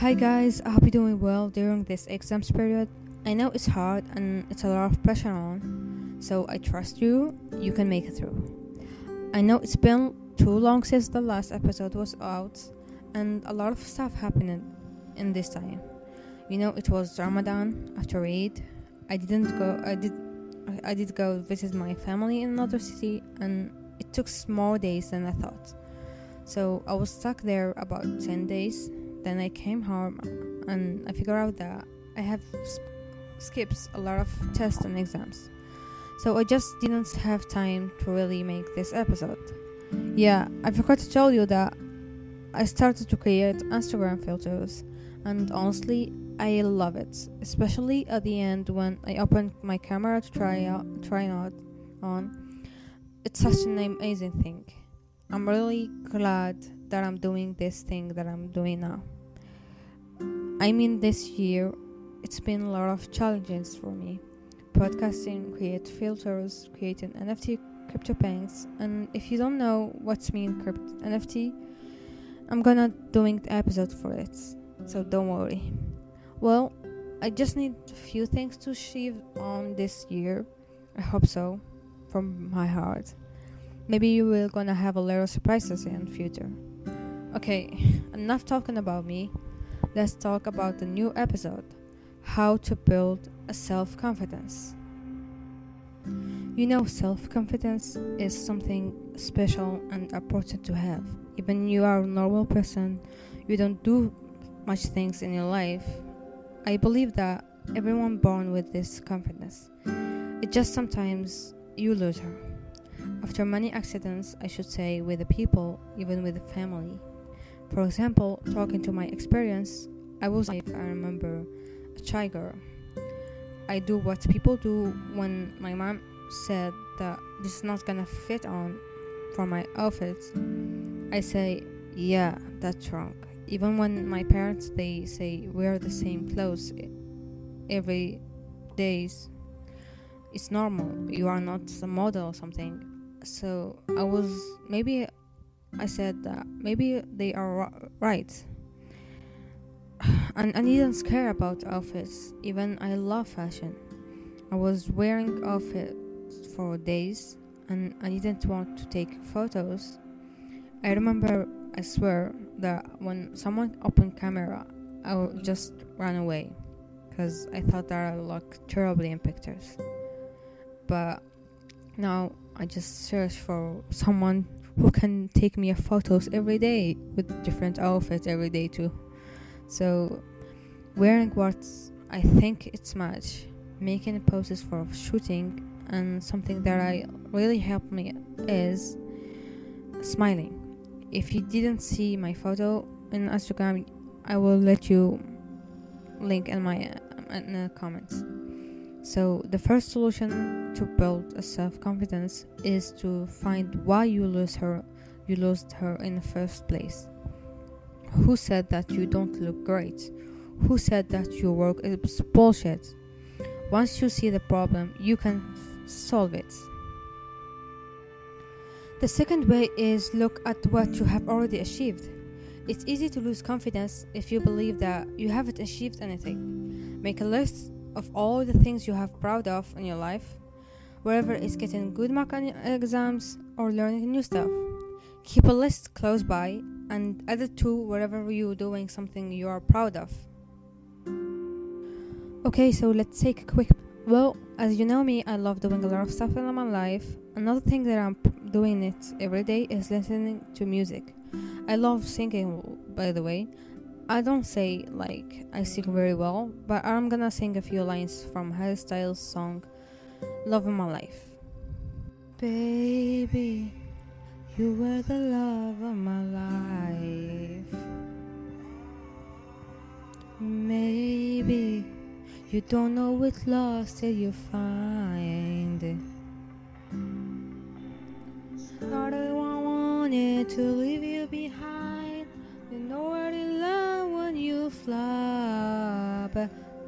Hi guys, I hope you're doing well during this exams period. I know it's hard and it's a lot of pressure on, so I trust you, you can make it through. I know it's been too long since the last episode was out, and a lot of stuff happened in this time. You know, it was Ramadan after Eid. I didn't go. I did. I did go visit my family in another city, and it took more days than I thought. So I was stuck there about ten days. Then I came home, and I figured out that I have skipped a lot of tests and exams. So I just didn't have time to really make this episode. Yeah, I forgot to tell you that I started to create Instagram filters, and honestly, I love it, especially at the end when I open my camera to try out, try out on. It's such an amazing thing. I'm really glad that I'm doing this thing that I'm doing now. I mean, this year it's been a lot of challenges for me. Podcasting, create filters, creating NFT CryptoPunks, and if you don't know what's mean crypt NFT, I'm gonna doing the episode for it, so don't worry. Well, I just need a few things to achieve on this year. I hope so, from my heart. Maybe you will gonna have a little surprises in future. Okay, enough talking about me. Let's talk about the new episode how to build a self confidence. You know, self confidence is something special and important to have. Even you are a normal person, you don't do much things in your life. I believe that everyone born with this confidence. It just sometimes you lose her. After many accidents, I should say, with the people, even with the family. For example, talking to my experience, I was I remember a shy girl. I do what people do when my mom said that this is not gonna fit on for my outfit. I say, yeah, that's wrong. Even when my parents they say wear the same clothes every days, it's normal. You are not a model or something. So I was maybe I said that maybe they are right and I didn't care about outfits. Even I love fashion. I was wearing outfits for days and I didn't want to take photos. I remember, I swear, that when someone opened camera, I just run away because I thought that I looked terribly in pictures. But now I just search for someone who can take me photos every day with different outfits every day too. So, wearing what I think it's match, making poses for shooting, and something that I really helped me is smiling. If you didn't see my photo in Instagram, I will let you link in my in the comments. So the first solution to build a self-confidence is to find why you lose her you lost her in the first place. Who said that you don't look great? Who said that your work is bullshit? Once you see the problem, you can solve it. The second way is look at what you have already achieved. It's easy to lose confidence if you believe that you haven't achieved anything. Make a list of all the things you have proud of in your life, wherever it's getting good mark on exams or learning new stuff. Keep a list close by and add it to wherever you're doing something you are proud of. Okay, so let's take a quick. Well, as you know me, I love doing a lot of stuff in my life. Another thing that I'm doing it every day is listening to music. I love singing, by the way. I don't say like I sing very well, but I'm gonna sing a few lines from Harry Styles' song "Love of My Life." Baby, you were the love of my life. Maybe you don't know it's lost till you find it. Not everyone wanted to leave you behind. You know you fly,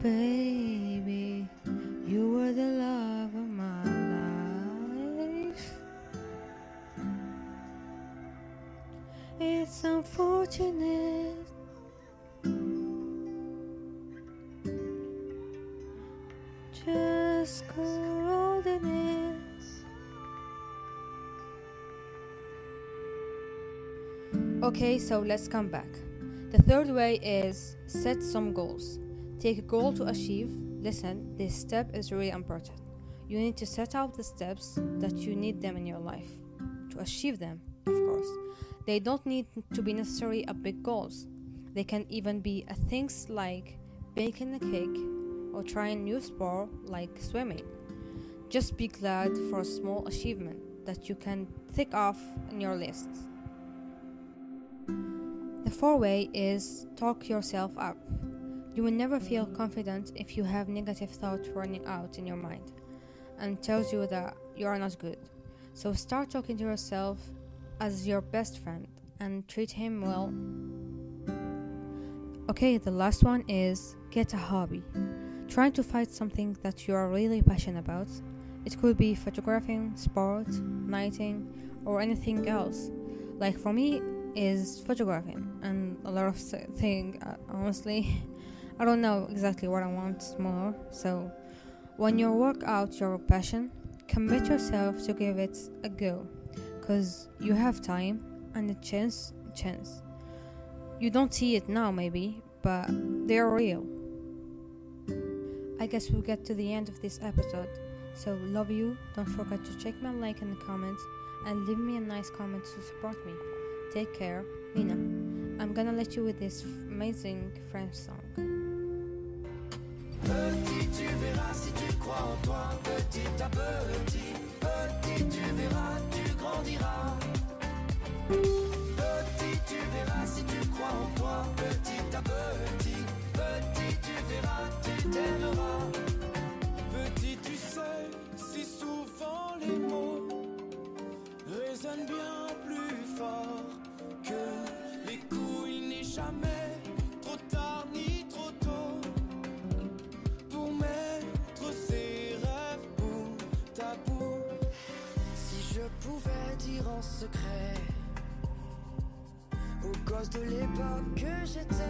baby, you were the love of my life. It's unfortunate. Just golden. Okay, so let's come back. The third way is set some goals. Take a goal to achieve. Listen, this step is really important. You need to set out the steps that you need them in your life to achieve them, of course. They don't need to be necessarily a big goals. They can even be a things like baking a cake or trying new sport like swimming. Just be glad for a small achievement that you can tick off in your list. The fourth way is talk yourself up. You will never feel confident if you have negative thoughts running out in your mind and tells you that you are not good. So start talking to yourself as your best friend and treat him well. Okay, the last one is get a hobby. Try to find something that you are really passionate about. It could be photographing, sport, writing, or anything else. Like for me, is photographing and a lot of thing. Uh, honestly, I don't know exactly what I want more. So, when you work out your passion, commit yourself to give it a go, cause you have time and a chance. Chance. You don't see it now, maybe, but they're real. I guess we'll get to the end of this episode. So, love you. Don't forget to check my like in the comments and leave me a nice comment to support me. Take care, Mina. I'm gonna let you with this amazing French song. Petit, tu verras si tu crois en toi, petit à petit. Petit, tu verras, tu grandiras. Petit, tu verras si tu crois en toi, aux gosses de l'époque que j'étais,